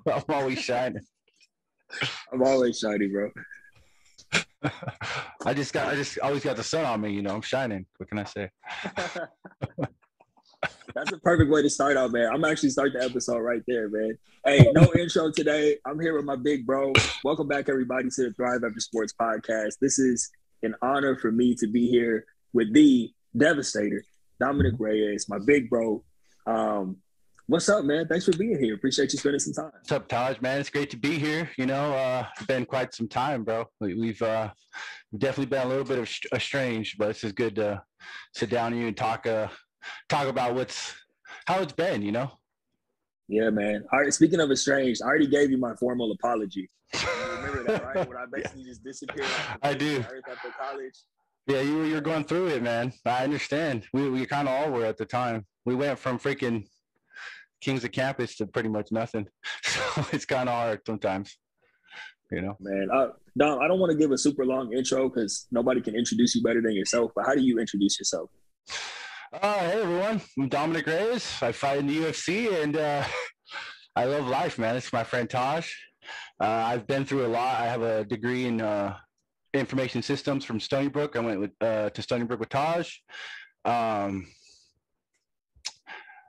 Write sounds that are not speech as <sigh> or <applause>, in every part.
<laughs> I'm always shining. I'm always shiny, bro. I just got, I just always got the sun on me. You know, I'm shining. What can I say? <laughs> That's a perfect way to start out, man. I'm actually start the episode right there, man. Hey, no <laughs> intro today. I'm here with my big bro. Welcome back, everybody, to the Thrive After Sports podcast. This is an honor for me to be here with the Devastator, Dominick Reyes, my big bro. Um, what's up, man? Thanks for being here. Appreciate you spending some time. What's up, Taj? Man, it's great to be here. You know, uh, it's been quite some time, bro. We, have uh, definitely been a little bit of estranged, but it's just good to sit down with you and talk, uh, talk about what's how it's been. You know. Yeah, man. All right. Speaking of estranged, I already gave you my formal apology. You remember that, right? <laughs> When I basically just disappeared. I do. After college. Yeah, you you're going through it, man. I understand. We we kind of all were at the time. We went from freaking kings of campus to pretty much nothing. <laughs> So it's kind of hard sometimes. You know, man. Uh, Dom, I don't want to give a super long intro because nobody can introduce you better than yourself. But how do you introduce yourself? Uh, hey everyone, I'm Dominick Reyes. I fight in the UFC and uh, I love life, man. It's my friend Taj. Uh, I've been through a lot. I have a degree in uh, information systems from Stony Brook. I went with, uh, to Stony Brook with Taj. Um,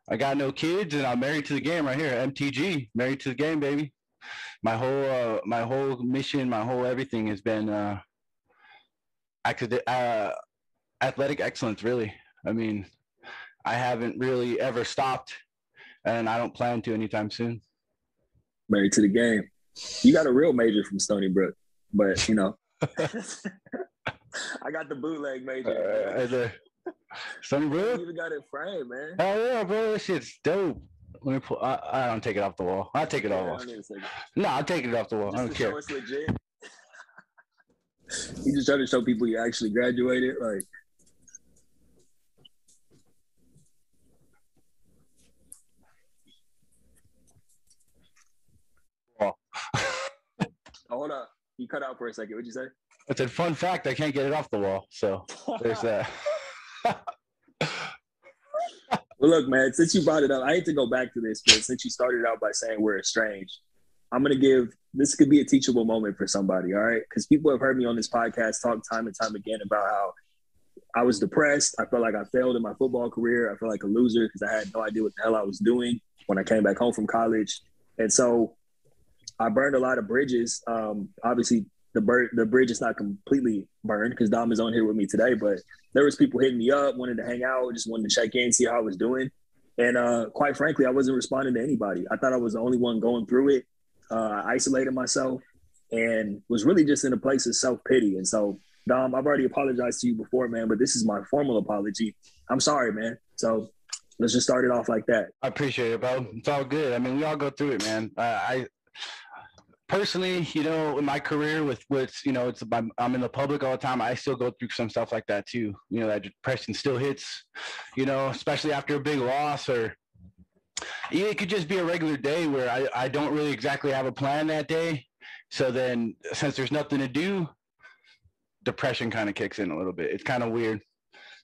I got no kids, and I'm married to the game right here. MTG, married to the game, baby. My whole uh, my whole mission, my whole everything has been uh, academic, uh, athletic excellence. Really, I mean, I haven't really ever stopped, and I don't plan to anytime soon. Married to the game. You got a real major from Stony Brook, but you know, <laughs> <laughs> I got the bootleg major. Uh, Stony Brook? You even got it framed, man. Oh yeah, bro, this shit's dope. Let me pull. I, I don't take it off the wall. I take it yeah, off. No, I'm taking it off the wall. Just I don't care. it's legit. <laughs> you just trying to show people you actually graduated, like. <laughs> oh, hold up. You cut out for a second. What'd you say? It's a fun fact. I can't get it off the wall. So there's that. <laughs> well, look, man, since you brought it up, I hate to go back to this, but since you started out by saying we're estranged, I'm going to give this could be a teachable moment for somebody, all right? Because people have heard me on this podcast talk time and time again about how I was depressed. I felt like I failed in my football career. I felt like a loser because I had no idea what the hell I was doing when I came back home from college. And so I burned a lot of bridges. Um, obviously, the bird the bridge is not completely burned because Dom is on here with me today, but there was people hitting me up, wanted to hang out, just wanted to check in, see how I was doing. And uh, quite frankly, I wasn't responding to anybody. I thought I was the only one going through it. Uh, I isolated myself and was really just in a place of self pity. And so, Dom, I've already apologized to you before, man, but this is my formal apology. I'm sorry, man. So let's just start it off like that. I appreciate it, bro. It's all good. I mean, we all go through it, man. I personally, you know, in my career with with you know, it's I'm, I'm in the public all the time. I still go through some stuff like that too. You know, that depression still hits. You know, especially after a big loss or it could just be a regular day where I, I don't really exactly have a plan that day. So then since there's nothing to do, depression kind of kicks in a little bit. It's kind of weird.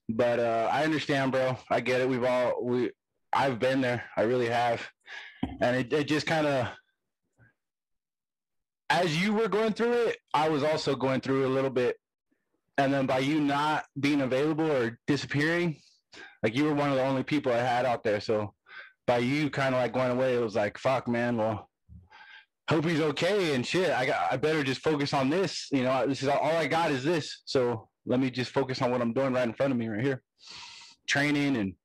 But uh, I understand, bro. I get it. We've all we I've been there. I really have. And it, it just kind of as you were going through it, I was also going through a little bit. And then by you not being available or disappearing, like you were one of the only people I had out there. So by you kind of like going away, it was like, fuck, man. Well, hope he's okay and shit. I got, I better just focus on this. You know, this is all, all I got is this. So let me just focus on what I'm doing right in front of me right here. Training and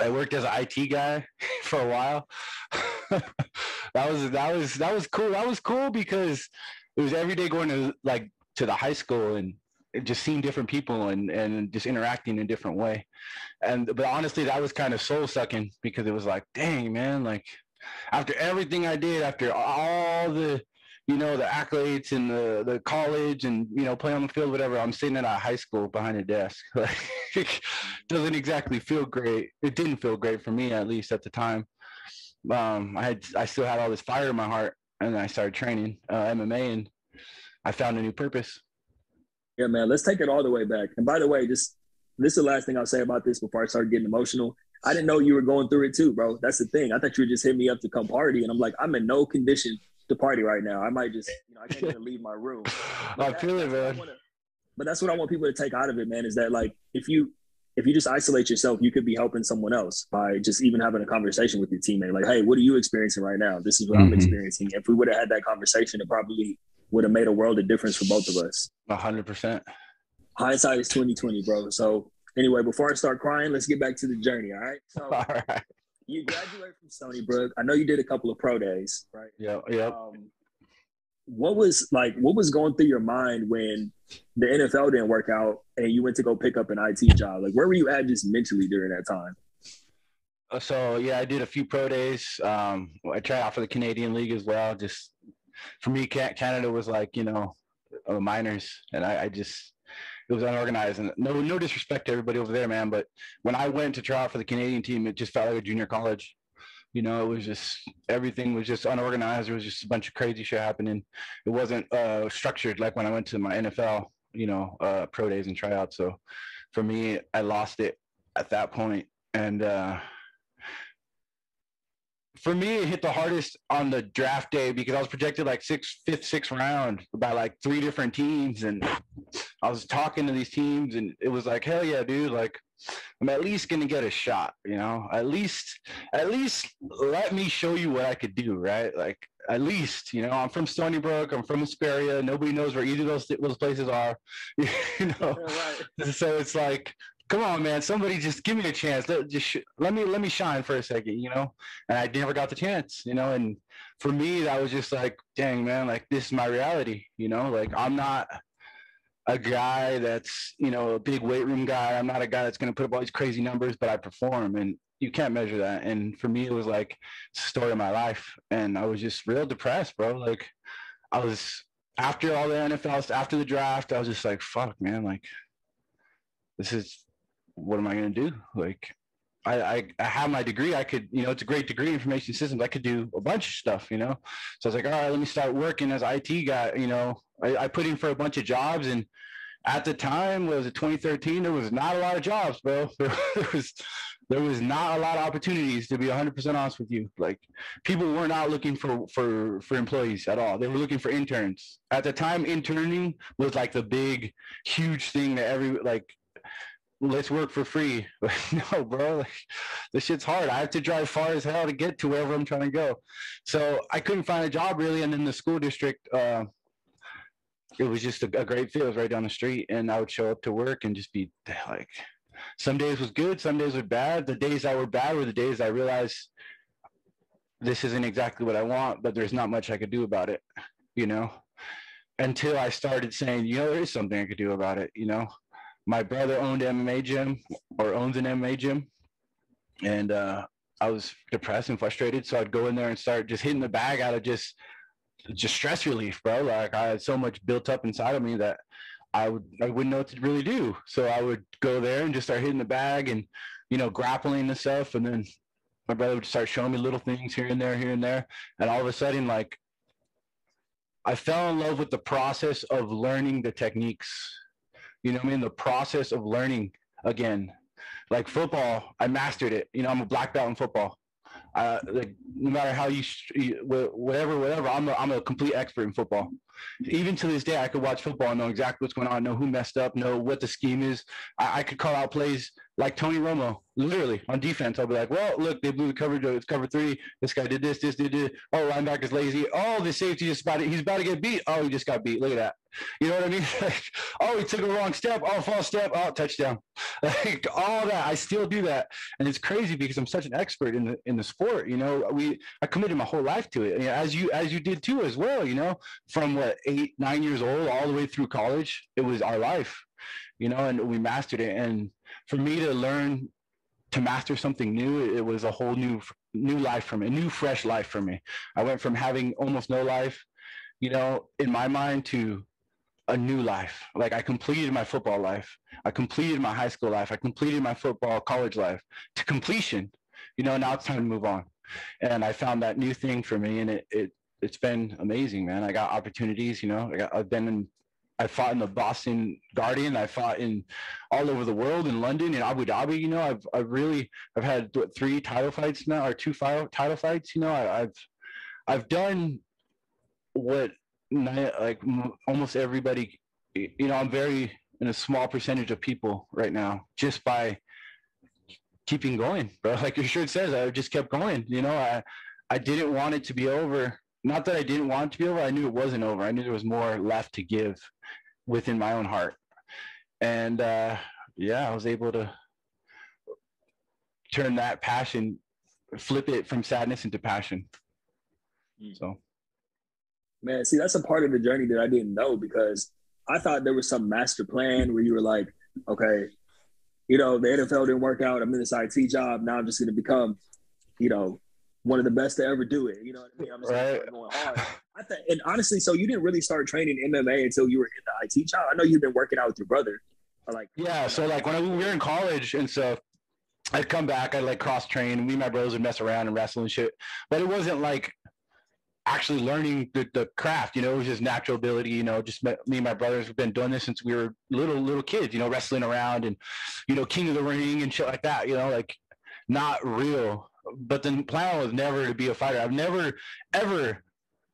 I worked as an IT guy <laughs> for a while. <laughs> that was that was that was cool. That was cool because it was every day going to like to the high school and just seeing different people and and just interacting in a different way. And but honestly, that was kind of soul sucking because it was like, dang man, like after everything I did, after all the you know the accolades and the the college and you know playing on the field whatever i'm sitting at a high school behind a desk <laughs> like <laughs> doesn't exactly feel great it didn't feel great for me at least at the time um, I had I still had all this fire in my heart, and I started training uh, MMA, and I found a new purpose. Yeah, man. Let's take it all the way back. And by the way, just this is the last thing I'll say about this before I start getting emotional. I didn't know you were going through it too, bro. That's the thing. I thought you were just hitting me up to come party, and I'm like, I'm in no condition to party right now. I might just, you know, I can't even leave my room. <laughs> I feel it, man. Wanna, but that's what I want people to take out of it, man. Is that like if you if you just isolate yourself, you could be helping someone else by just even having a conversation with your teammate. Like, hey, what are you experiencing right now? This is what mm-hmm. I'm experiencing. If we would have had that conversation, it probably would have made a world of difference for both of us. A hundred percent. Hindsight is twenty twenty, bro. So anyway, before I start crying, let's get back to the journey. All right. So <laughs> all right. You graduated from Stony Brook. I know you did a couple of pro days, right? Yeah. Yep. Um, what was like? What was going through your mind when the NFL didn't work out and you went to go pick up an IT job? Like, where were you at just mentally during that time? Uh, so yeah, I did a few pro days. Um, I tried out for the Canadian League as well. Just for me, Canada was like you know minors, and I, I just it was unorganized and no no disrespect to everybody over there, man. But when I went to try out for the Canadian team, it just felt like a junior college. You know, it was just everything was just unorganized. There was just a bunch of crazy shit happening. It wasn't uh, structured like when I went to my NFL, you know, uh, pro days and tryouts. So for me, I lost it at that point, and uh, for me, it hit the hardest on the draft day because I was projected like sixth, fifth, sixth round by like three different teams, and I was talking to these teams, and it was like, hell yeah, dude! Like, I'm at least gonna get a shot, you know. At least, at least let me show you what I could do, right? Like, at least, you know, I'm from Stony Brook, I'm from Hesperia. Nobody knows where either of those those places are, <laughs> you know. Right. So it's like come on, man, somebody just give me a chance. Let just sh- let me let me shine for a second, you know. And I never got the chance, you know. And for me, that was just like, dang, man, like this is my reality, you know. Like I'm not a guy that's you know a big weight room guy. I'm not a guy that's going to put up all these crazy numbers, but I perform, and you can't measure that. And for me, it was like the story of my life, and I was just real depressed, bro. Like I was after all the NFL, after the draft, I was just like, fuck, man, like this is what am I going to do? Like, I, I, I, have my degree. I could, you know, it's a great degree, information systems. I could do a bunch of stuff, you know. So I was like, all right, let me start working as IT guy. You know, I, I put in for a bunch of jobs, and at the time was it 2013. There was not a lot of jobs, bro. <laughs> There was there was not a lot of opportunities to be 100% honest with you. Like people were not looking for for for employees at all. They were looking for interns. At the time, interning was like the big, huge thing that every like let's work for free. <laughs> no, bro, like, this shit's hard. I have to drive far as hell to get to wherever I'm trying to go. So I couldn't find a job really. And then the school district, uh, it was just a, a great fit. It was right down the street. And I would show up to work and just be like, some days was good, some days were bad. The days that were bad were the days I realized this isn't exactly what I want, but there's not much I could do about it, you know? Until I started saying, you know, there is something I could do about it, you know? my brother owned MMA gym or owns an MMA gym, and uh, I was depressed and frustrated. So I'd go in there and start just hitting the bag out of just just stress relief, bro. Like I had so much built up inside of me that I would I wouldn't know what to really do. So I would go there and just start hitting the bag and you know grappling and stuff, and then my brother would start showing me little things here and there, here and there, and all of a sudden like I fell in love with the process of learning the techniques you know I mean? The process of learning again. Like football, I mastered it. You know, I'm a black belt in football. Uh, like no matter how you, whatever, whatever, I'm a, I'm a complete expert in football. Even to this day, I could watch football and know exactly what's going on, know who messed up, know what the scheme is. I, I could call out plays like Tony Romo, literally on defense. I'll be like, well, look, they blew the coverage. It's cover three. This guy did this, this, did this. Oh, linebacker's lazy. Oh, the safety just about to, he's about to get beat. Oh, he just got beat. Look at that. You know what I mean? <laughs> Like, oh, he took a wrong step. Oh, false step. Oh, touchdown. <laughs> Like all that. I still do that, and it's crazy because I'm such an expert in the in the sport. You know, we I committed my whole life to it, you know, as you as you did too as well. You know, from eight nine years old all the way through college, it was our life. You know, and we mastered it. And for me to learn to master something new, it was a whole new new life for me, a new fresh life for me. I went from having almost no life, you know, in my mind to a new life. Like I completed my football life. I completed my high school life. I completed my football college life to completion. You know, now it's time to move on. And I found that new thing for me and it, it it's been amazing, man. I got opportunities, you know, I got, I've been in I fought in the Boston Garden. I fought in all over the world in London, in Abu Dhabi. You know, I've I've really I've had what, three title fights now or two title fights. You know, I, have I've done what like almost everybody. You know, I'm very in a small percentage of people right now just by keeping going, bro. <laughs> Like your shirt says, I just kept going. You know, I I didn't want it to be over. Not that I didn't want it to be over. I knew it wasn't over. I knew there was more left to give within my own heart. And uh, yeah, I was able to turn that passion, flip it from sadness into passion. Mm. So, man, see, that's a part of the journey that I didn't know because I thought there was some master plan where you were like, okay, you know, the NFL didn't work out. I'm in this IT job. Now I'm just going to become, you know, one of the best to ever do it. You know what I mean? I'm just right. going hard. I th- and honestly, so you didn't really start training MMA until you were in the IT job. I know you've been working out with your brother. like yeah, so like when I, we were in college and so I'd come back, I'd like cross train. Me and my brothers would mess around and wrestle and shit. But it wasn't like actually learning the, the craft. You know, it was just natural ability. You know, just me and my brothers have been doing this since we were little little kids. You know, wrestling around and you know, King of the Ring and shit like that. You know, like not real. But the plan was never to be a fighter. I've never ever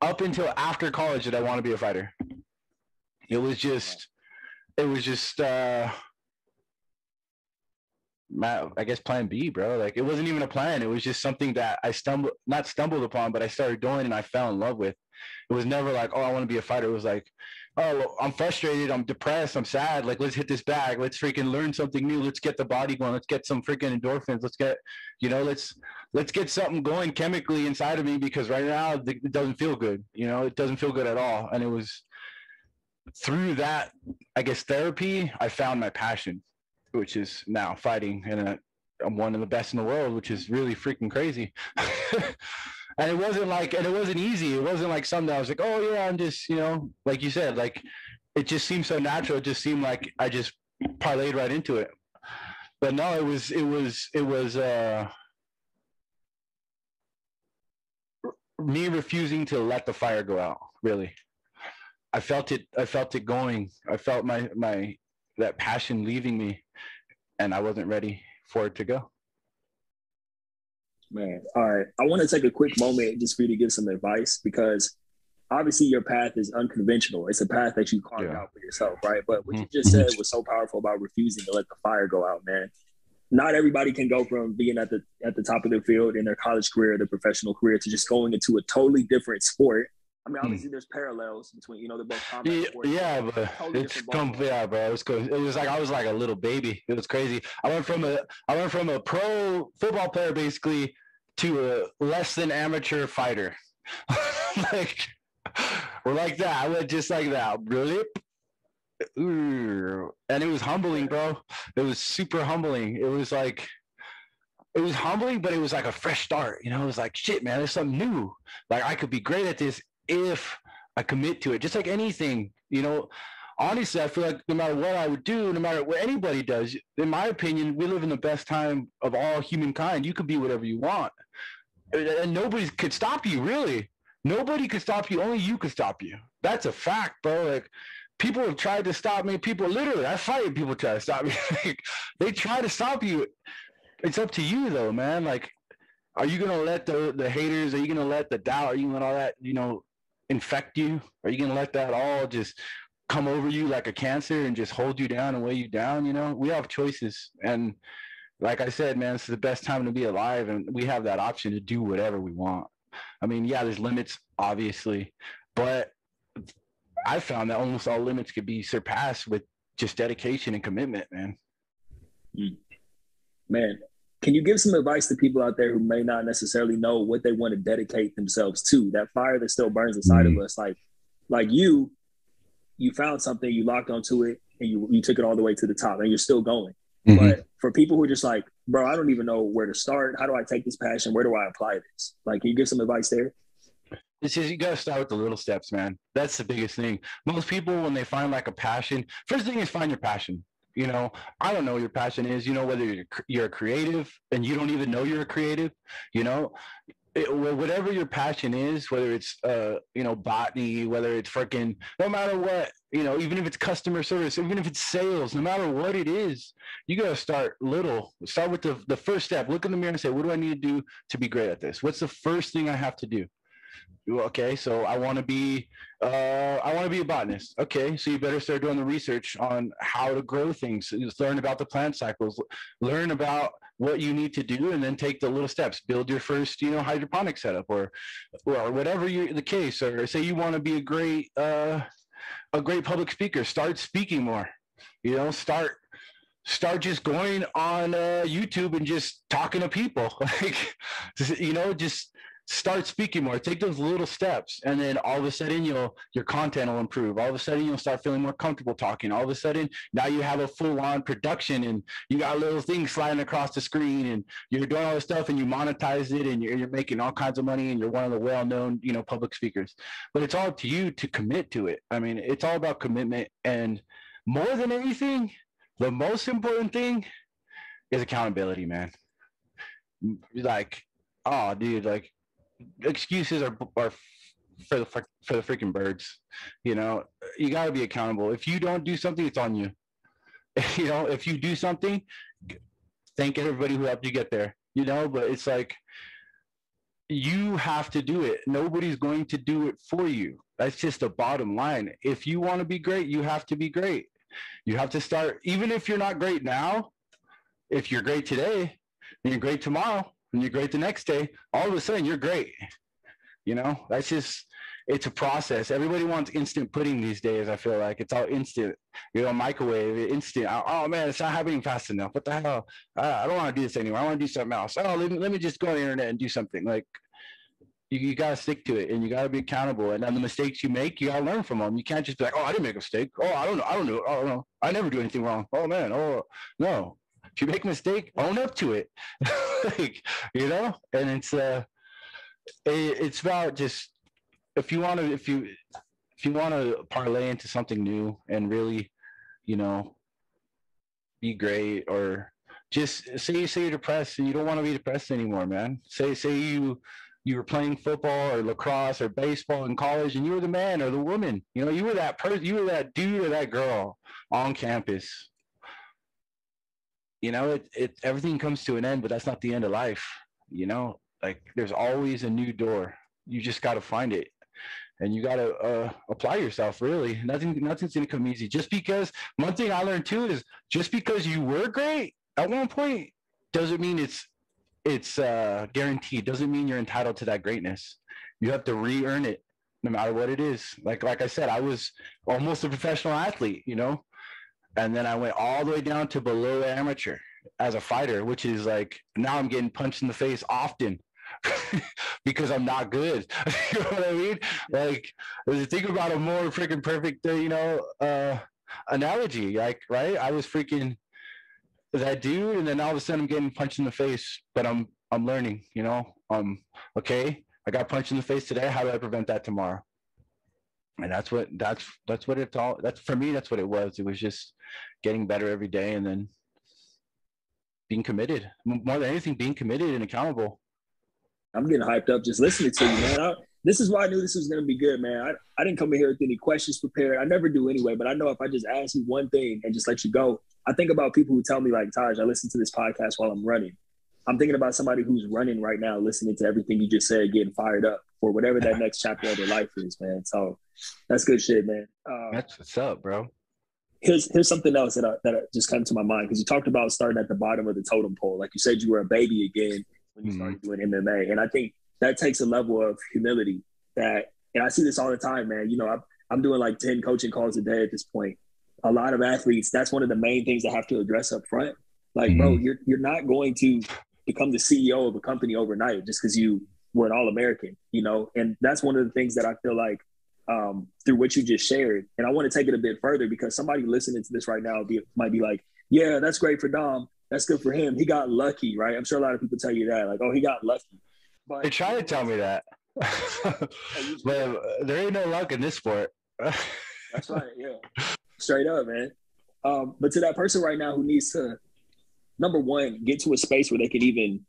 up until after college did I want to be a fighter. It was just, it was just. uh I guess plan B, bro. Like it wasn't even a plan. It was just something that I stumbled, not stumbled upon, but I started doing and I fell in love with. It was never like, oh, I want to be a fighter. It was like, oh, I'm frustrated. I'm depressed. I'm sad. Like, let's hit this bag. Let's freaking learn something new. Let's get the body going. Let's get some freaking endorphins. Let's get, you know, let's let's get something going chemically inside of me because right now it doesn't feel good. You know, it doesn't feel good at all. And it was through that, I guess, therapy, I found my passion which is now fighting, and I'm one of the best in the world, which is really freaking crazy. <laughs> and it wasn't like, and it wasn't easy. It wasn't like something I was like, oh yeah, I'm just, you know, like you said, like it just seemed so natural. It just seemed like I just parlayed right into it. But no, it was, it was, it was, uh, me refusing to let the fire go out really i felt it i felt it going i felt my my that passion leaving me and I wasn't ready for it to go. Man, all right. I want to take a quick moment just for you to give some advice because obviously your path is unconventional. It's a path that you carved yeah. out for yourself, right? But what you mm-hmm. just said was so powerful about refusing to let the fire go out, man. Not everybody can go from being at the at the top of their field in their college career, their professional career, to just going into a totally different sport I mean, hmm. obviously, there's parallels between you know the both combat yeah, sports. Yeah, but totally it's come, yeah, bro. It was cool. It was like I was like a little baby. It was crazy. I went from a I went from a pro football player basically to a less than amateur fighter. <laughs> like we're like that. I went just like that. Really. And it was humbling, bro. It was super humbling. It was like it was humbling, but it was like a fresh start. You know, it was like shit, man. There's something new. Like I could be great at this if I commit to it. Just like anything, you know, honestly, I feel like no matter what I would do, no matter what anybody does, in my opinion, we live in the best time of all humankind. You can be whatever you want. And nobody could stop you, really. Nobody could stop you. Only you could stop you. That's a fact, bro. Like, people have tried to stop me. People literally, I fight people try to stop me. <laughs> they try to stop you. It's up to you, though, man. Like, are you gonna let the the haters? Are you gonna let the doubt? Are you gonna let all that? You know, infect you? Are you to let that all just come over you like a cancer and just hold you down and weigh you down? You know, we have choices. And like I said, man, this is the best time to be alive. And we have that option to do whatever we want. I mean, yeah, there's limits, obviously, but I found that almost all limits could be surpassed with just dedication and commitment, man. Hmm. Man, can you give some advice to people out there who may not necessarily know what they want to dedicate themselves to? That fire that still burns inside mm-hmm. of us, like like you, you found something, you locked onto it, and you you took it all the way to the top, and you're still going. Mm-hmm. But for people who are just like, bro, I don't even know where to start. How do I take this passion? Where do I apply this? Like, can you give some advice there? It's just you gotta start with the little steps, man. That's the biggest thing. Most people, when they find like a passion, first thing is find your passion you know i don't know your passion is you know whether you're, you're a creative and you don't even know you're a creative you know it, whatever your passion is, whether it's uh, you know botany, whether it's freaking no matter what, you know, even if it's customer service, even if it's sales, no matter what it is, you gotta start little. Start with the the first step. Look in the mirror and say, what do I need to do to be great at this? What's the first thing I have to do? Okay, so I want to be, uh, I want to be a botanist. Okay, so you better start doing the research on how to grow things. Learn about the plant cycles. Learn about what you need to do and then take the little steps build your first you know hydroponic setup or or whatever you the case or say you want to be a great uh a great public speaker start speaking more you know start start just going on uh, youtube and just talking to people <laughs> like you know just start speaking more take those little steps and then all of a sudden you'll your content will improve. All of a sudden you'll start feeling more comfortable talking. All of a sudden now you have a full-on production and you got little things sliding across the screen and you're doing all this stuff and you monetize it and you're, you're making all kinds of money and you're one of the well-known you know public speakers. But it's all up to you to commit to it. I mean it's all about commitment and more than anything the most important thing is accountability man. Like oh dude like excuses are are for the for the freaking birds. You know, you got to be accountable. If you don't do something, it's on you. <laughs> you know, if you do something, thank everybody who helped you get there. You know, but it's like you have to do it. Nobody's going to do it for you. That's just the bottom line. If you want to be great, you have to be great. You have to start, even if you're not great now, if you're great today, and you're great tomorrow, and you're great the next day, all of a sudden you're great. You know, that's just it's a process. Everybody wants instant pudding these days. I feel like it's all instant. You know, microwave, instant. Oh man, it's not happening fast enough. What the hell? I don't want to do this anymore. I want to do something else. Oh, let me, let me just go on the internet and do something. Like you, you got to stick to it and you got to be accountable. And then the mistakes you make, you got to learn from them. You can't just be like, oh, I didn't make a mistake. Oh, I don't know. I don't know. I don't know. I never do anything wrong. Oh man. Oh no. If you make a mistake, own up to it. <laughs> like, you know, and it's uh, it, it's about just if you want to, if you if you want to parlay into something new and really, you know, be great or just say you say you're depressed and you don't want to be depressed anymore, man. Say say you you were playing football or lacrosse or baseball in college and you were the man or the woman. You know, you were that person, you were that dude or that girl on campus you know, it, it everything comes to an end, but that's not the end of life. You know, like there's always a new door. You just got to find it, and you got to uh, apply yourself. Really, nothing, nothing's gonna come easy. Just because one thing I learned too is just because you were great at one point doesn't mean it's it's uh, guaranteed. Doesn't mean you're entitled to that greatness. You have to re-earn it, no matter what it is. Like like I said, I was almost a professional athlete. You know, and then I went all the way down to below amateur as a fighter, which is like now I'm getting punched in the face often <laughs> because I'm not good. <laughs> you know what I mean? Like, think about a more freaking perfect, uh, you know, uh, analogy. Like, right? I was freaking that dude, and then all of a sudden I'm getting punched in the face, but I'm I'm learning. You know, um, okay, I got punched in the face today. How do I prevent that tomorrow? And that's what that's that's what it's all that's for me that's what it was. It was just getting better every day and then being committed. More than anything being committed and accountable. I'm getting hyped up just listening to you man. I, this is why i knew this was going to be good man. I, I didn't come in here with any questions prepared. I never do anyway but i know if i just ask you one thing and just let you go i think about people who tell me like taj i listen to this podcast while i'm running i'm thinking about somebody who's running right now listening to everything you just said getting fired up for whatever that <laughs> next chapter of their life is man so that's good shit, man. Um, that's what's up, bro. Here's here's something else that I, that just came to my mind because you talked about starting at the bottom of the totem pole. Like you said, you were a baby again when you mm-hmm. started doing MMA, and I think that takes a level of humility that, and I see this all the time, man. You know, I'm I'm doing like ten coaching calls a day at this point. A lot of athletes, that's one of the main things I have to address up front. Like, mm-hmm. bro, you're you're not going to become the CEO of a company overnight just because you were an All American, you know. And that's one of the things that I feel like um, through what you just shared. And I want to take it a bit further because somebody listening to this right now be, might be like, yeah, that's great for Dom. That's good for him. He got lucky, right? I'm sure a lot of people tell you that, like, oh, he got lucky. But they try to tell me that. <laughs> but there ain't no luck in this sport. that's right. Yeah. <laughs> Straight up, man. Um, but to that person right now who needs to, number one, get to a space where they can even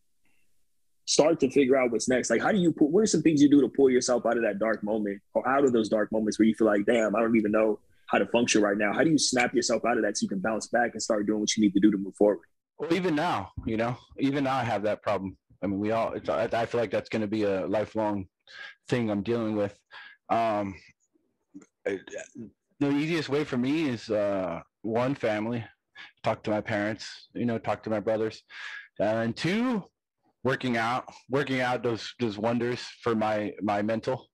start to figure out what's next? Like, how do you put, what are some things you do to pull yourself out of that dark moment or out of those dark moments where you feel like, damn, I don't even know how to function right now? How do you snap yourself out of that so you can bounce back and start doing what you need to do to move forward? Well, even now, you know, even now I have that problem. I mean, we all, I, I feel like that's going to be a lifelong thing I'm dealing with. Um, the easiest way for me is uh, one family, talk to my parents, you know, talk to my brothers, uh, and two, working out. Working out does does wonders for my my mental.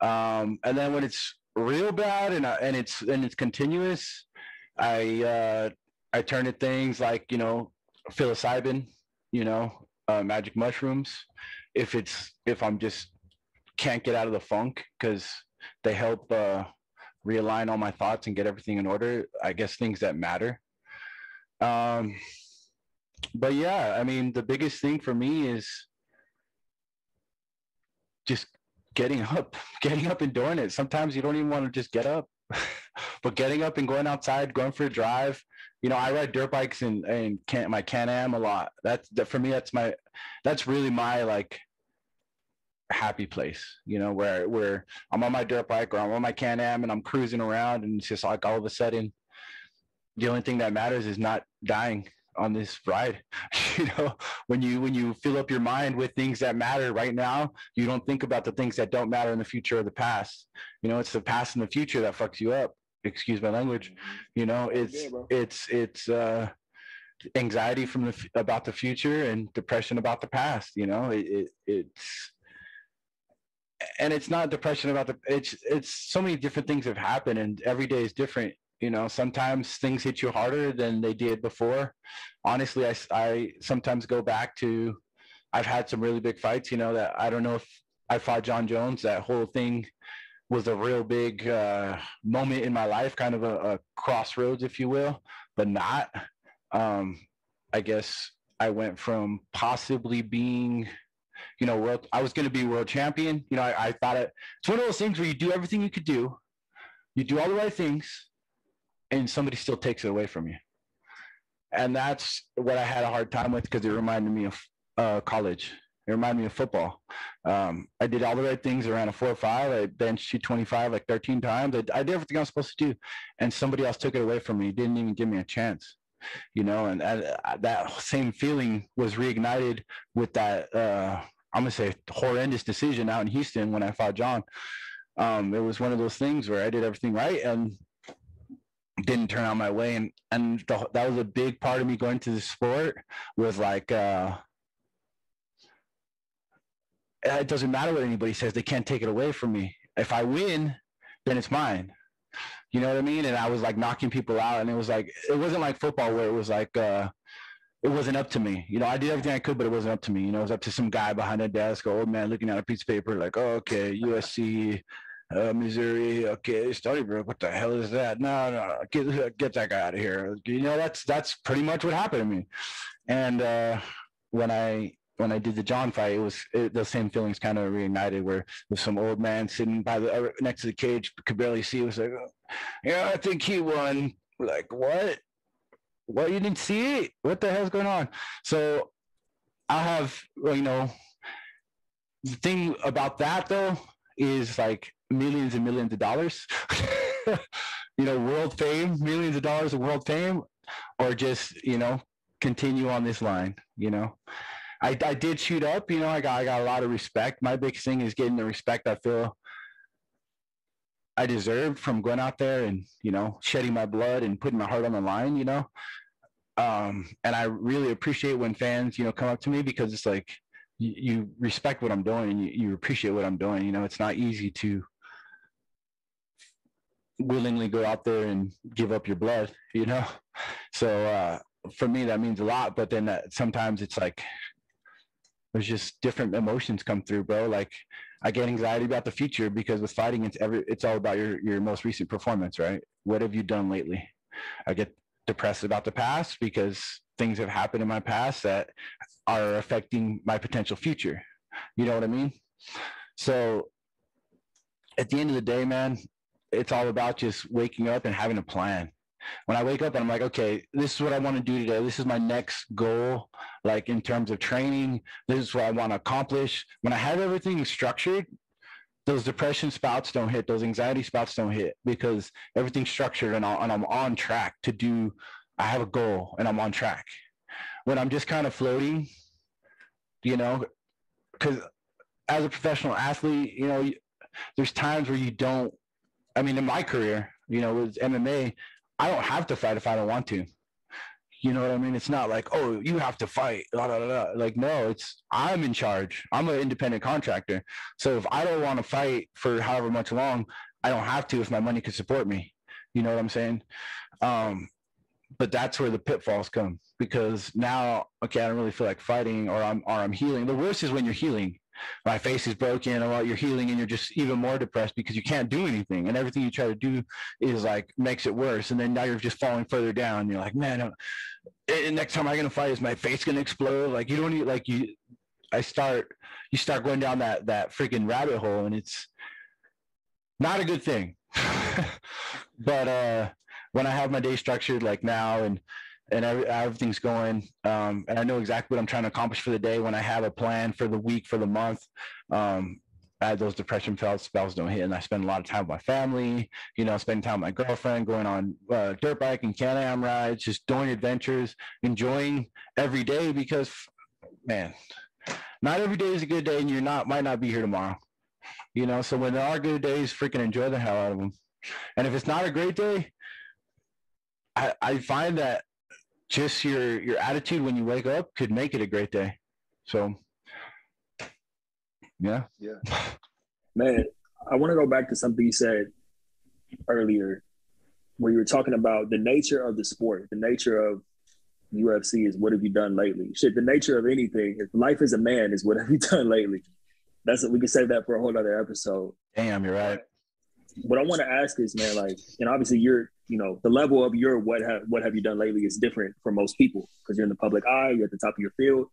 Um, and then when it's real bad and uh, and it's and it's continuous, I uh, I turn to things like you know psilocybin, you know, uh, magic mushrooms. If it's if I'm just can't get out of the funk because they help uh, realign all my thoughts and get everything in order. I guess things that matter. Um, but yeah, I mean, the biggest thing for me is just getting up, <laughs> getting up and doing it. Sometimes you don't even want to just get up, <laughs> but getting up and going outside, going for a drive. You know, I ride dirt bikes and and can my Can Am a lot. That's that for me. That's my that's really my like happy place, you know, where where I'm on my dirt bike or I'm on my Can Am and I'm cruising around and it's just like all of a sudden the only thing that matters is not dying on this ride. <laughs> you know, when you when you fill up your mind with things that matter right now, you don't think about the things that don't matter in the future or the past. You know, it's the past and the future that fucks you up. Excuse my language. You know, it's yeah, it's it's uh anxiety from the about the future and depression about the past you know it, it, it's and it's not depression about the it's it's so many different things have happened and every day is different you know sometimes things hit you harder than they did before. Honestly i, I sometimes go back to i've had some really big fights you know that i don't know if i fought jon jones that whole thing was a real big uh, moment in my life kind of a, a crossroads if you will but not. Um, i guess i went from possibly being you know, world, I was going to be world champion. You know, I, I thought it, it's one of those things where you do everything you could do, you do all the right things, and somebody still takes it away from you. And that's what I had a hard time with because it reminded me of uh, college. It reminded me of football. Um, I did all the right things around a four or five. I benched 225 like 13 times. I, I did everything I was supposed to do. And somebody else took it away from me. Didn't even give me a chance you know, and that, that same feeling was reignited with that. Uh, I'm gonna say horrendous decision out in Houston when I fought Jon Um, it was one of those things where I did everything right and didn't turn out my way, and and the, that was a big part of me going to the sport was like. Uh, it doesn't matter what anybody says; they can't take it away from me. If I win, then it's mine. You know what I mean? And I was like knocking people out, and it was like it wasn't like football where it was like uh, it wasn't up to me. You know, I did everything I could, but it wasn't up to me. You know, it was up to some guy behind a desk, old man looking at a piece of paper, like, oh, okay, USC, uh, Missouri, okay, Stony Brook. What the hell is that? No, no, get get that guy out of here. You know, that's that's pretty much what happened to me. And uh, when I when I did the Jon fight, it was it, the same feelings kind of reignited. Where there's some old man sitting by the uh, next to the cage, could barely see. It was like, yeah, I think he won. Like what? What you didn't see it? What the hell's going on? So I have, you know, the thing about that though is like millions and millions of dollars. <laughs> you know, world fame, millions of dollars of world fame, or just you know continue on this line. You know. I, I did shoot up. You know, I got I got a lot of respect. My big thing is getting the respect I feel I deserved from going out there and you know shedding my blood and putting my heart on the line. You know, um, and I really appreciate when fans you know come up to me because it's like you, you respect what I'm doing and you, you appreciate what I'm doing. You know, it's not easy to willingly go out there and give up your blood. You know, <laughs> so uh, for me that means a lot. But then that, sometimes it's like there's just different emotions come through, bro. Like I get anxiety about the future because with fighting, it's every it's all about your your most recent performance, right? What have you done lately? I get depressed about the past because things have happened in my past that are affecting my potential future. You know what I mean? So at the end of the day, man, it's all about just waking up and having a plan. when I wake up and I'm like, okay, this is what I want to do today. This is my next goal, like in terms of training. This is what I want to accomplish. When I have everything structured, those depression spouts don't hit, those anxiety spouts don't hit because everything's structured and, and I'm on track to do. I have a goal and I'm on track. When I'm just kind of floating, you know, because as a professional athlete, you know, there's times where you don't. I mean, in my career, you know, with MMA, I don't have to fight if I don't want to. You know what I mean? It's not like, oh, you have to fight. Blah, blah, blah. Like, no, it's I'm in charge. I'm an independent contractor. So if I don't want to fight for however much long, I don't have to if my money can support me. You know what I'm saying? Um, but that's where the pitfalls come because now, okay, I don't really feel like fighting or I'm or I'm healing. The worst is when you're healing my face is broken or you're healing and you're just even more depressed because you can't do anything. And everything you try to do is like makes it worse. And then now you're just falling further down. You're like man next time i'm gonna fight is my face gonna explode? Like you don't need like you i start you start going down that that freaking rabbit hole and it's not a good thing. <laughs> But uh when i have my day structured like now and and every, everything's going. Um, and I know exactly what I'm trying to accomplish for the day when I have a plan for the week, for the month. Um, I had those depression spells spells don't hit, and I spend a lot of time with my family. You know, spending time with my girlfriend, going on uh, dirt bike and Can-Am rides, just doing adventures, enjoying every day. Because, man, not every day is a good day, and you're not might not be here tomorrow. You know, so when there are good days, freaking enjoy the hell out of them. And if it's not a great day, I, I find that just your your attitude when you wake up could make it a great day. So, yeah, yeah, man. I want to go back to something you said earlier, where you were talking about the nature of the sport, the nature of UFC is what have you done lately? Shit, the nature of anything, if life is a man, is what have you <laughs> done lately? That's what we can save that for a whole other episode. Damn, you're right. What I want to ask is, man, like, and obviously you're you know the level of your what have what have you done lately is different for most people because you're in the public eye you're at the top of your field.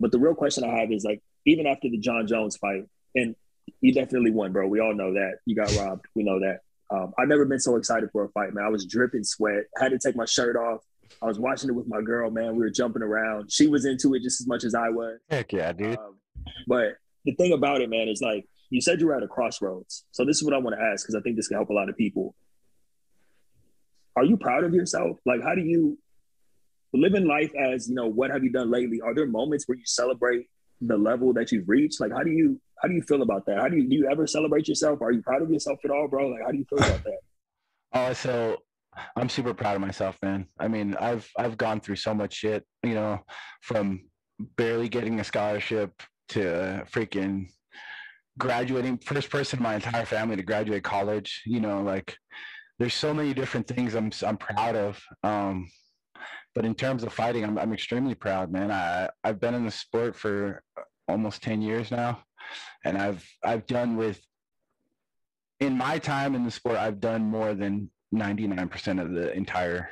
But the real question i have is like even after the Jon Jones fight and you definitely won bro we all know that. You got robbed we know that. Um, i've never been so excited for a fight man. I was dripping sweat had to take my shirt off. I was watching it with my girl man. We were jumping around. She was into it just as much as i was. Heck yeah dude. Um, but the thing about it man is like you said you were at a crossroads so this is what i want to ask because i think this can help a lot of people are you proud of yourself? Like, how do you living life as you know? What have you done lately? Are there moments where you celebrate the level that you've reached? Like, how do you how do you feel about that? How do you do you ever celebrate yourself? Are you proud of yourself at all, bro? Like, how do you feel about that? <laughs> Oh, so I'm super proud of myself, man. I mean, I've I've gone through so much shit, you know, from barely getting a scholarship to uh, freaking graduating first person in my entire family to graduate college, you know, like there's so many different things I'm I'm proud of. Um, but in terms of fighting, I'm I'm extremely proud, man. I I've been in the sport for almost ten years now, and I've I've done with in my time in the sport, I've done more than 99% of the entire,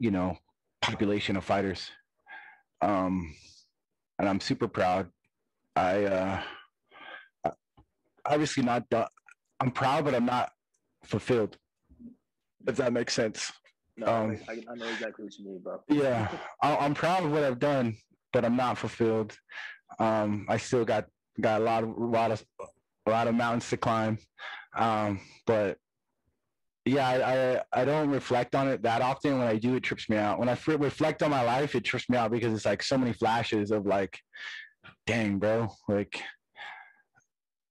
you know, population of fighters. Um, and I'm super proud. I, uh, obviously not done. I'm proud, but I'm not fulfilled if that makes sense. No, um, I, I, know exactly what you mean, bro. yeah, <laughs> I, am proud of what I've done, but I'm not fulfilled. Um, I still got got a lot of a lot of a lot of mountains to climb, um, but yeah, I, I, I don't reflect on it that often. When I do, it trips me out. When I reflect on my life, it trips me out because it's like so many flashes of like, dang, bro, like.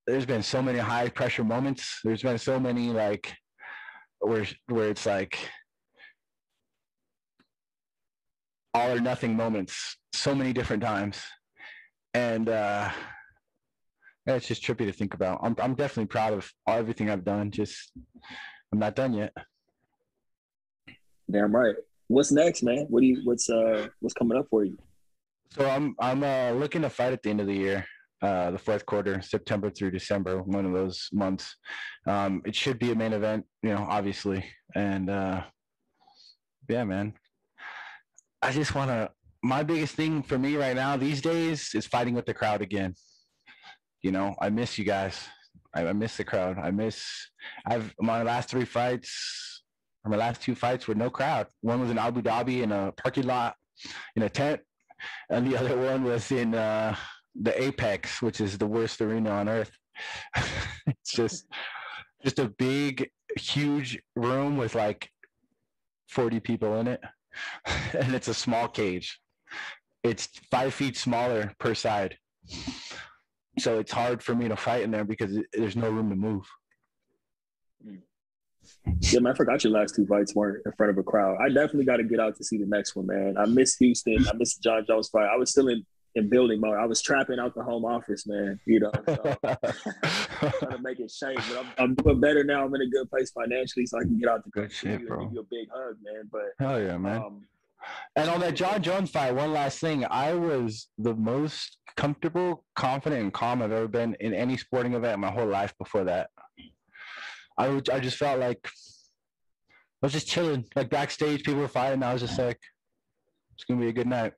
There's been so many high pressure moments. There's been so many like where where it's like all or nothing moments so many different times. And uh it's just trippy to think about. I'm, I'm definitely proud of everything i've done just i'm not done yet. Damn right. What's next man? What do you what's uh what's coming up for you? So i'm i'm uh looking to fight at the end of the year uh, the fourth quarter, September through December, one of those months. Um, it should be a main event, you know, obviously. And uh, yeah, man, I just want to. My biggest thing for me right now these days is fighting with the crowd again. You know, I miss you guys. I, I miss the crowd. I miss. I've my last three fights. my last two fights were no crowd. One was in Abu Dhabi in a parking lot in a tent, and the other one was in uh, the Apex, which is the worst arena on earth. <laughs> it's just just a big, huge room with like 40 people in it, <laughs> and it's a small cage. It's five feet smaller per side. So it's hard for me to fight in there because there's no room to move. Yeah, man, I forgot your last two fights weren't in front of a crowd. I definitely got to get out to see the next one, man. I miss Houston. I miss Jon Jones fight. I was still in, in building mode. I was trapping out the home office, man. You know, so, <laughs> trying to make it shake. But I'm, I'm, doing better now. I'm in a good place financially, so I can get out to good shit, bro. Give you a big hug, man. But hell yeah, man. Um, and on that Jon Jones fight, one last thing. I was the most comfortable, confident, and calm I've ever been in any sporting event my whole life before that. I, would, I just felt like I was just chilling. Like backstage, people were fighting. I was just like, it's going to be a good night.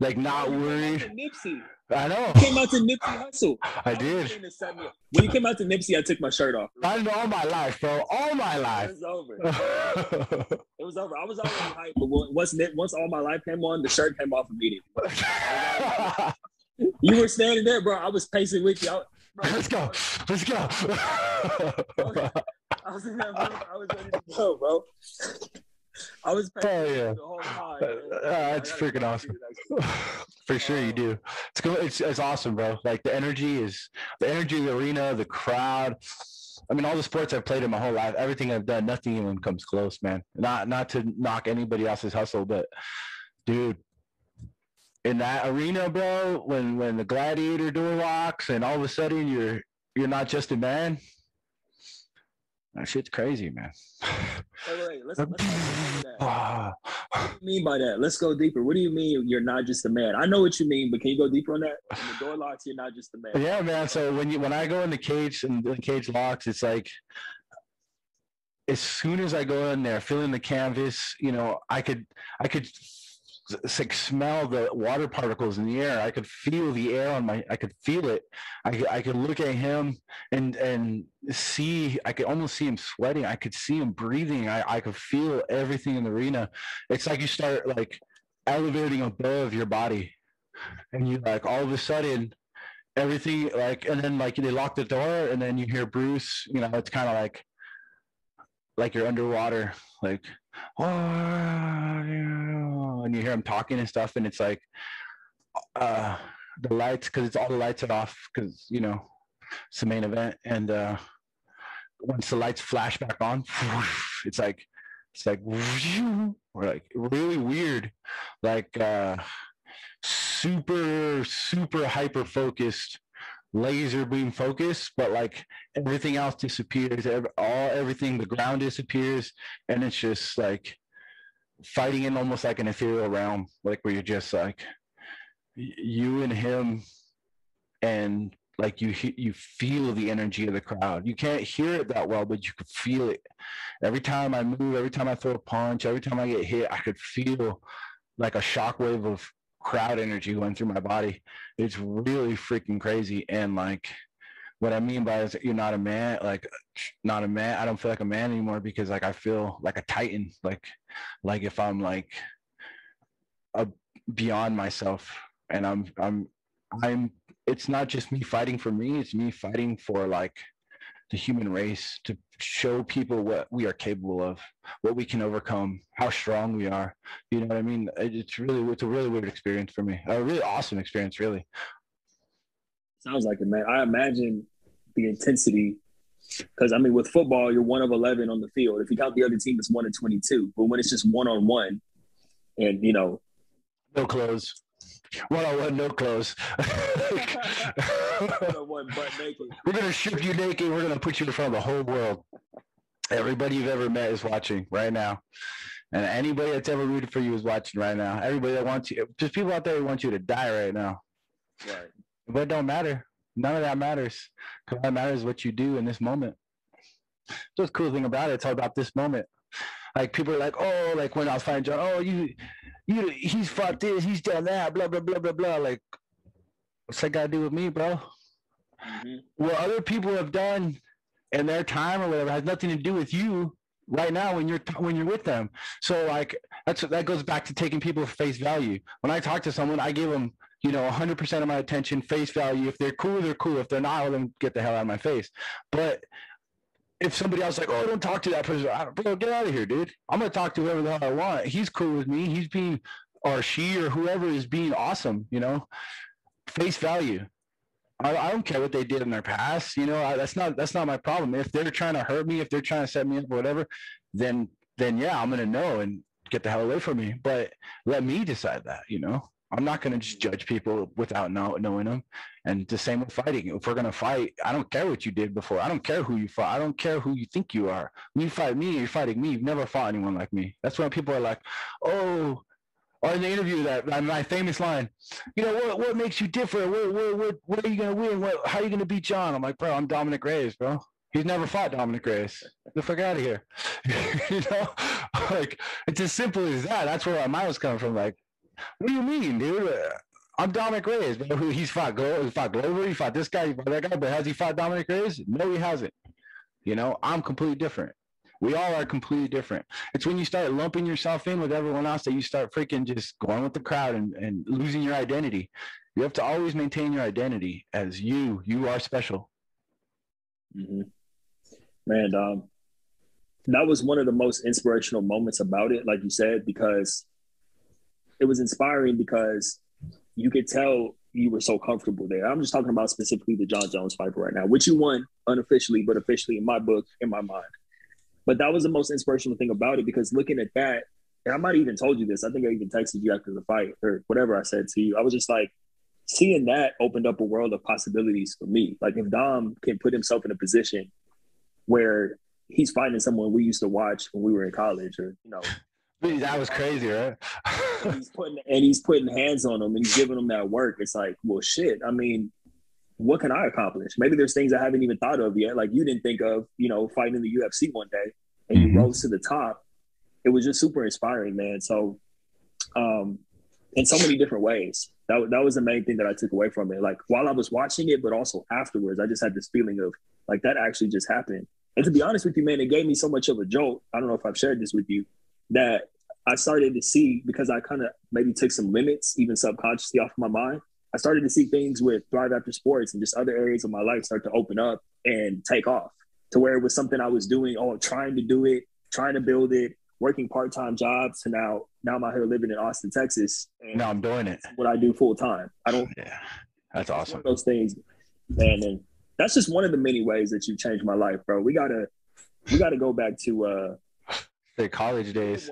Like, not worried. Nipsey. I know. came out to Nipsey <sighs> Hussle. I, I did. When you came out to Nipsey, I took my shirt off. I know all my life, bro. All my life. It was over. <laughs> it was over. I was already hyped, but once once all my life came on, the shirt came off immediately. <laughs> you were standing there, bro. I was pacing with you. I, bro, Let's go. Let's go. I was in that I was ready to go, bro. I was oh, yeah. the whole time. Uh, that's freaking awesome. <laughs> For sure, you do. It's cool. It's it's awesome, bro. Like the energy is the energy of the arena, the crowd. I mean, all the sports I've played in my whole life, everything I've done, nothing even comes close, man. Not not to knock anybody else's hustle, but dude, in that arena, bro, when when the gladiator door locks and all of a sudden you're you're not just a man, that shit's crazy, man. Wait, wait, let's, <sighs> let's what do you mean by that? Let's go deeper. What do you mean you're not just a man? I know what you mean, but can you go deeper on that? When the door locks, you're not just a man. Yeah, man. So when you when I go in the cage and the cage locks, it's like as soon as I go in there, feeling the canvas, you know, I could I could like smell the water particles in the air. I could feel the air on my. I could feel it. I could, I could look at him and and see. I could almost see him sweating. I could see him breathing. I I could feel everything in the arena. It's like you start like elevating above your body, and you like all of a sudden everything like and then like they lock the door and then you hear Bruce. You know, it's kind of like like you're underwater, like and you hear him talking and stuff, and it's like uh, the lights because it's all the lights are off because you know it's the main event, and uh, once the lights flash back on, <laughs> it's like it's like <laughs> or like really weird, like uh, super super hyper focused laser beam focus, but like everything else disappears. All everything, the ground disappears, and it's just like fighting in almost like an ethereal realm, like where you're just like you and him, and like you you feel the energy of the crowd. You can't hear it that well, but you can feel it. Every time I move, every time I throw a punch, every time I get hit, I could feel like a shockwave of crowd energy going through my body. It's really freaking crazy. And like, what I mean by is you're not a man, like not a man. I don't feel like a man anymore because like I feel like a titan. Like, like if I'm like a beyond myself, and I'm I'm I'm. It's not just me fighting for me. It's me fighting for like the human race to show people what we are capable of, what we can overcome, how strong we are. You know what I mean? It's really it's a really weird experience for me. A really awesome experience, really. Sounds like it, man. I imagine the intensity because I mean, with football, you're one of eleven on the field. If you count the other team, it's one of twenty-two. But when it's just one on one, and you know, no clothes. One on one, no clothes. <laughs> <laughs> one butt naked. We're gonna strip you naked. We're gonna put you in front of the whole world. Everybody you've ever met is watching right now, and anybody that's ever rooted for you is watching right now. Everybody that wants you, just people out there who want you to die right now. Right. But it don't matter. None of that matters. Because what matters is what you do in this moment. So the cool thing about it, it's all about this moment. Like people are like, oh, like when I was fighting Jon, oh, you you he's fought this, he's done that, blah blah blah blah blah. Like, what's that got to do with me, bro? Mm-hmm. What other people have done in their time or whatever has nothing to do with you. right now when you're when you're with them. So like that's that goes back to taking people face value. When I talk to someone, I give them you know 100% of my attention, face value. If they're cool, they're cool. If they're not, well, then get the hell out of my face. But if somebody else like, oh, don't talk to that person, bro, get out of here, dude. I'm gonna talk to whoever the hell I want. He's cool with me. He's being, or she, or whoever is being awesome. You know, face value. I, I don't care what they did in their past. You know, I, that's not that's not my problem. If they're trying to hurt me, if they're trying to set me up, or whatever, then then yeah, I'm gonna know and get the hell away from me. But let me decide that. You know, I'm not gonna just judge people without know, knowing them. And the same with fighting. If we're gonna fight, I don't care what you did before. I don't care who you fought. I don't care who you think you are. When you fight me, you're fighting me. You've never fought anyone like me. That's when people are like, oh, or in the interview that my famous line, you know, what what makes you different? What what what, are you gonna win? What how are you gonna beat Jon? I'm like, bro, I'm Dominick Reyes, bro. He's never fought Dominick Reyes. Get the fuck out of here. <laughs> you know, <laughs> like it's as simple as that. That's where my mind was coming from. Like, what do you mean, dude? I'm Dominick Reyes, but <laughs> he's fought Glover, he fought Glover, he fought this guy, he fought that guy, but has he fought Dominick Reyes? No, he hasn't. You know, I'm completely different. We all are completely different. It's when you start lumping yourself in with everyone else that you start freaking just going with the crowd and, and losing your identity. You have to always maintain your identity as you. You are special. Mm-hmm. Man, um, that was one of the most inspirational moments about it, like you said, because it was inspiring because you could tell you were so comfortable there. I'm just talking about specifically the Jon Jones fight right now, which you won unofficially, but officially in my book, in my mind. But that was the most inspirational thing about it because looking at that, and I might have even told you this. I think I even texted you after the fight or whatever I said to you. I was just like, seeing that opened up a world of possibilities for me. Like if Dom can put himself in a position where he's fighting someone we used to watch when we were in college, or you know, that was crazy, right? and he's putting and he's putting hands on them and he's giving them that work. It's like, well, shit. I mean, what can I accomplish? Maybe there's things I haven't even thought of yet. Like you didn't think of, you know, fighting in the UFC one day and mm-hmm. you rose to the top. It was just super inspiring, man. So, um, in so many different ways, that that was the main thing that I took away from it. Like while I was watching it, but also afterwards, I just had this feeling of like that actually just happened. And to be honest with you, man, it gave me so much of a jolt. I don't know if I've shared this with you that I started to see because I kind of maybe took some limits, even subconsciously, off of my mind. I started to see things with Thrive After Sports and just other areas of my life start to open up and take off to where it was something I was doing, oh, trying to do it, trying to build it, working part time jobs to now now I'm out here living in Austin, Texas. And now I'm doing it. What I do full time. I don't. Yeah, that's awesome. those things, man, and that's just one of the many ways that you changed my life, bro. We gotta we gotta go back to uh the college days.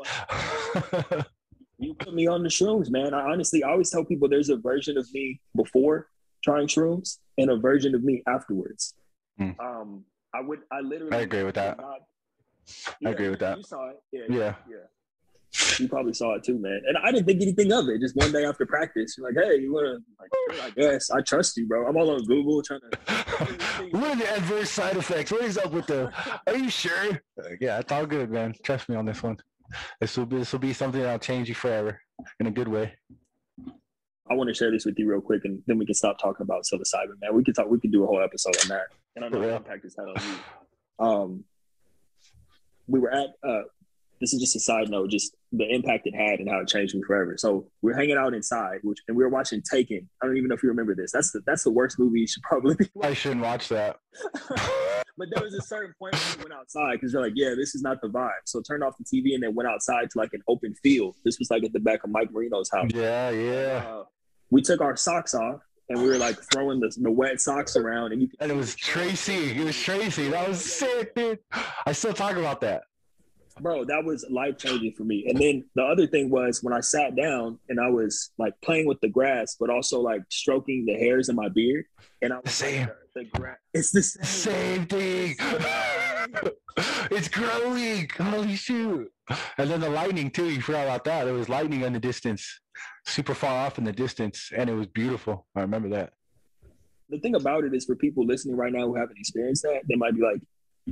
<laughs> you put me on the shrooms, man. I honestly I always tell people there's a version of me before trying shrooms and a version of me afterwards. Mm. Um, I would, I literally. I agree with that. Not, yeah, I agree with that. You saw it, yeah, yeah, yeah. You probably saw it too, man. And I didn't think anything of it. Just one day after practice, you're like, "Hey, you wanna?" Like, I guess I trust you, bro. I'm all on Google trying to. <laughs> what are the adverse side effects? What is up with the? Are you sure? yeah, it's all good, man. Trust me on this one. This will be this will be something that'll change you forever in a good way. I want to share this with you real quick, and then we can stop talking about psilocybin, man. We can talk. We can do a whole episode on that, and I know the impact it's had on you. Um, we were at. Uh, this is just a side note, just the impact it had and how it changed me forever. So we're hanging out inside, which and we were watching Taken. I don't even know if you remember this. That's the that's the worst movie you should <laughs> probably. I shouldn't watch that. <laughs> but there was a certain point when we went outside because they're like, yeah, this is not the vibe. So turned off the TV and then went outside to like an open field. This was like at the back of Mike Marino's house. Yeah, yeah. Uh, we took our socks off and we were like throwing the, the wet socks around and you and it was Tracy. It was Tracy. That was sick, dude. I still talk about that. Bro, that was life changing for me. And then the other thing was when I sat down and I was like playing with the grass, but also like stroking the hairs in my beard. And I was same. The, the grass. It's the same, same thing. <laughs> it's growing. Holy shoot. And then the lightning too. You forgot about that. There was lightning in the distance super far off in the distance, and it was beautiful. I remember that. The thing about it is, for people listening right now who haven't experienced that, they might be like,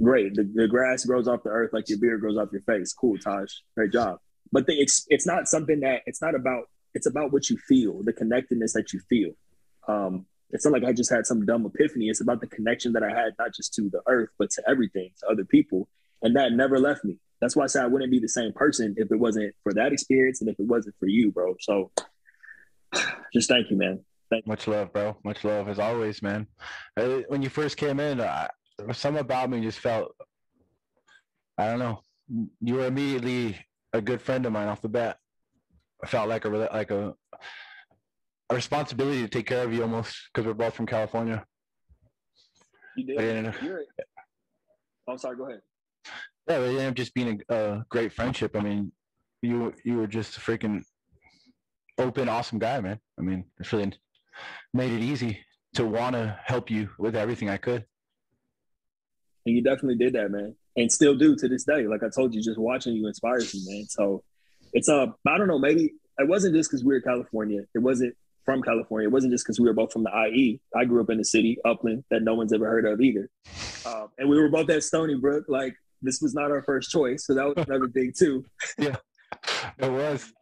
"Great, the, the grass grows off the earth like your beard grows off your face. Cool, Taj, great job." But the, it's it's not something that it's not about. It's about what you feel, the connectedness that you feel. Um, it's not like I just had some dumb epiphany. It's about the connection that I had, not just to the earth, but to everything, to other people. And that never left me. that's why I said I wouldn't be the same person if it wasn't for that experience and if it wasn't for you, bro. So <sighs> just thank you, man. Thank you. Much love, bro. Much love as always, man. Uh, when you first came in, uh, something about me just felt, I don't know, you were immediately a good friend of mine off the bat. I felt like a like a a responsibility to take care of you almost because we're both from California. You did. You're, I'm sorry. Go ahead. Yeah, it ended up just being a, a, great friendship. I mean, you you were just a freaking open, awesome guy, man. I mean, it really made it easy to want to help you with everything I could. And you definitely did that, man, and still do to this day. Like I told you, just watching you inspires me, man. So it's uh, I don't know, maybe it wasn't just because we were California. It wasn't from California. It wasn't just because we were both from the IE. I grew up in the city, Upland, that no one's ever heard of either. Um, and we were both at Stony Brook. Like this was not our first choice, so that was <laughs> another thing too. yeah, it was.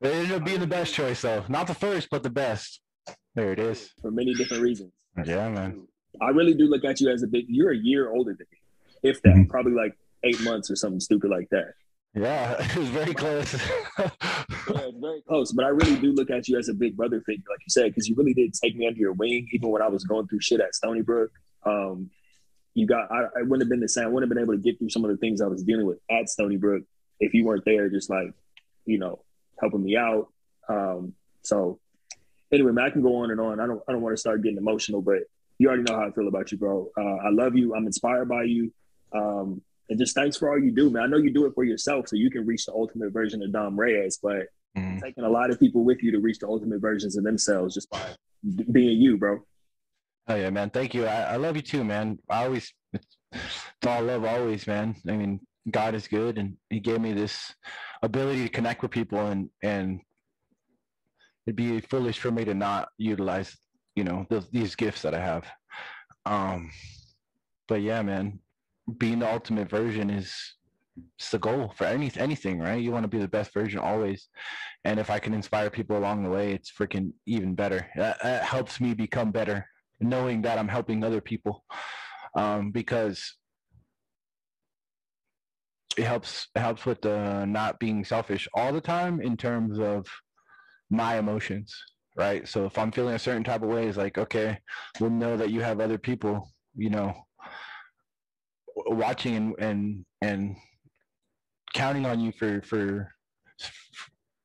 It ended up being the best choice, though. Not the first, but the best. There it is. For many different reasons. Yeah, man. I really do look at you as a big. You're a year older than me, if that. Mm-hmm. Probably like eight months or something stupid like that. Yeah, <laughs> it was very close. <laughs> yeah, very close. But I really <laughs> do look at you as a big brother figure, like you said, because you really did take me under your wing, even when I was going through shit at Stony Brook. Um, you got, I, I, wouldn't have been the same. I wouldn't have been able to get through some of the things I was dealing with at Stony Brook if you weren't there, just like, you know, helping me out. Um, so anyway, man, I can go on and on. I don't, I don't want to start getting emotional, but you already know how I feel about you, bro. Uh, I love you. I'm inspired by you. Um, and just thanks for all you do, man. I know you do it for yourself so you can reach the ultimate version of Dom Reyes, but mm. taking a lot of people with you to reach the ultimate versions of themselves just by being you, bro. Oh yeah, man. Thank you. I, I love you too, man. I always it's, it's all love always, man. I mean, God is good and he gave me this ability to connect with people and and it'd be foolish for me to not utilize, you know, those, these gifts that I have. Um but yeah, man, being the ultimate version is it's the goal for any anything, right? You want to be the best version always, and if I can inspire people along the way, it's freaking even better. That, that helps me become better, knowing that I'm helping other people, um, because it helps it helps with the not being selfish all the time in terms of my emotions, right? So if I'm feeling a certain type of way, it's like okay, we'll know that you have other people, you know, watching and and and counting on you for for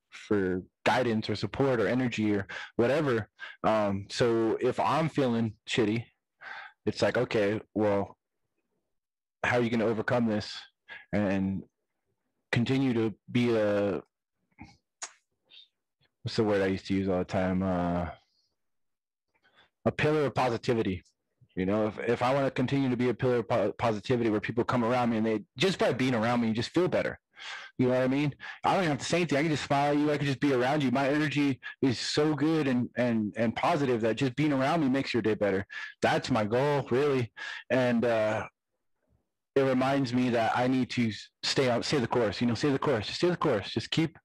for guidance or support or energy or whatever. Um, so if I'm feeling shitty, it's like, okay, well, how are you going to overcome this and continue to be a what's the word I used to use all the time? Uh, a pillar of positivity you know, if, if I want to continue to be a pillar of positivity where people come around me and they just by being around me, you just feel better. You know what I mean? I don't even have to say anything. I can just smile at you. I can just be around you. My energy is so good and and and positive that just being around me makes your day better. That's my goal, really. And uh, it reminds me that I need to stay out, stay the course. You know, stay the course. Just stay the course. Just keep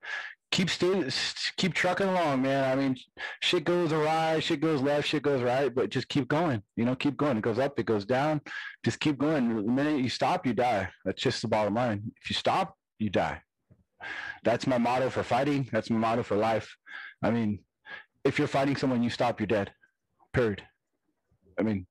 keep stay, keep trucking along, man. I mean, shit goes awry, shit goes left, shit goes right, but just keep going. You know, keep going. It goes up, it goes down. Just keep going. The minute you stop, you die. That's just the bottom line. If you stop, you die. That's my motto for fighting. That's my motto for life. I mean, if you're fighting someone, you stop, you're dead. Period. I mean,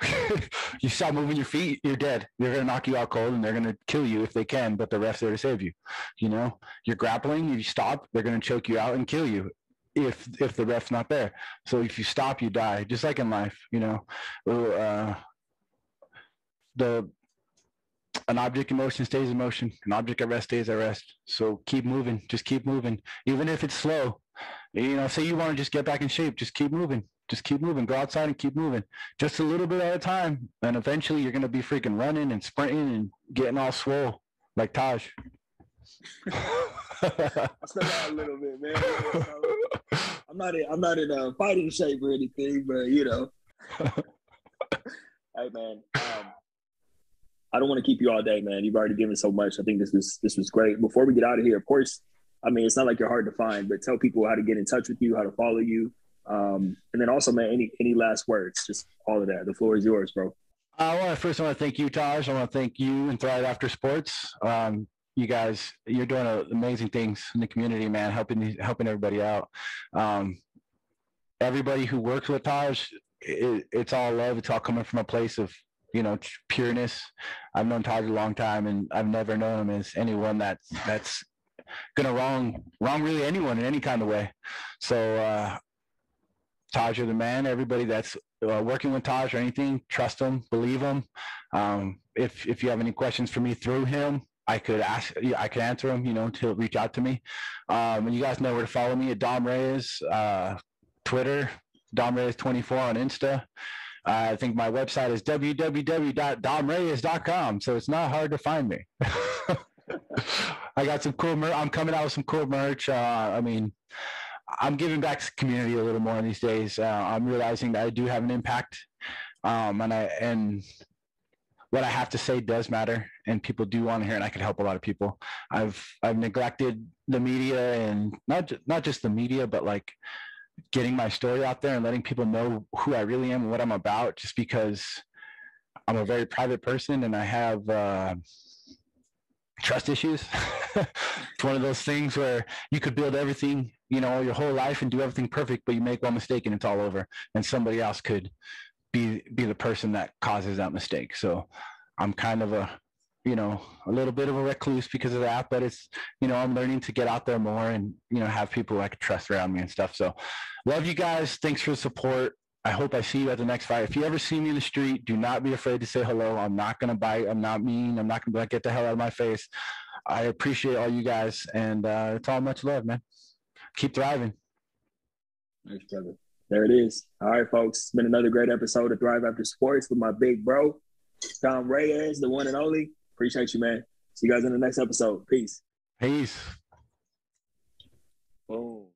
<laughs> you stop moving your feet, you're dead. They're gonna knock you out cold and they're gonna kill you if they can, but the ref's there to save you. You know, you're grappling, you stop, they're gonna choke you out and kill you if if the ref's not there. So if you stop, you die. Just like in life, you know. Uh, the an object in motion stays in motion. An object at rest stays at rest. So keep moving. Just keep moving, even if it's slow. You know, say you want to just get back in shape, just keep moving just keep moving. Go outside and keep moving, just a little bit at a time, and eventually you're gonna be freaking running and sprinting and getting all swole like Taj. I still got a little bit, man. I'm not in, I'm not in a fighting shape or anything, but you know. <laughs> hey man, um, I don't want to keep you all day, man. You've already given so much. I think this was this was great. Before we get out of here, of course, I mean it's not like you're hard to find, but tell people how to get in touch with you, how to follow you, um, and then also, man, any any last words? Just all of that. The floor is yours, bro. I want to first I want to thank you, Taj. I want to thank you and Thrive After Sports. Um, you guys, you're doing amazing things in the community, man, helping helping everybody out. Um, everybody who works with Taj, it, it's all love. It's all coming from a place of you know pureness. I've known Taj a long time, and I've never known him as anyone that's that's gonna wrong wrong really anyone in any kind of way. So uh, Taj, you're the man. Everybody that's uh, working with Taj or anything, trust him, believe him. Um, if if you have any questions for me through him, I could ask, I could answer them, you know, to reach out to me. Um, and you guys know where to follow me at Dom Reyes, uh, Twitter, Dom Reyes 24 on Insta. Uh, I think my website is www.domreyes.com. So it's not hard to find me. <laughs> I got some cool merch. I'm coming out with some cool merch. Uh, I mean, I'm giving back to the community a little more these days. Uh, I'm realizing that I do have an impact. Um, and I, and what I have to say does matter and people do want to hear and I can help a lot of people. I've I've neglected the media and not not just the media but like getting my story out there and letting people know who I really am and what I'm about just because I'm a very private person and I have uh, trust issues. <laughs> it's one of those things where you could build everything, you know, your whole life and do everything perfect, but you make one mistake and it's all over. And somebody else could be be the person that causes that mistake. So I'm kind of a you know a little bit of a recluse because of that but it's you know i'm learning to get out there more and you know have people i can trust around me and stuff so love you guys thanks for the support i hope i see you at the next fight if you ever see me in the street do not be afraid to say hello i'm not going to bite i'm not mean i'm not going to like, get the hell out of my face i appreciate all you guys and uh, it's all much love man keep thriving thanks brother there it is. All right, folks. It's been another great episode of Thrive After Sports with my big bro, Dom Reyes, the one and only. Appreciate you, man. See you guys in the next episode. Peace. Peace. Boom.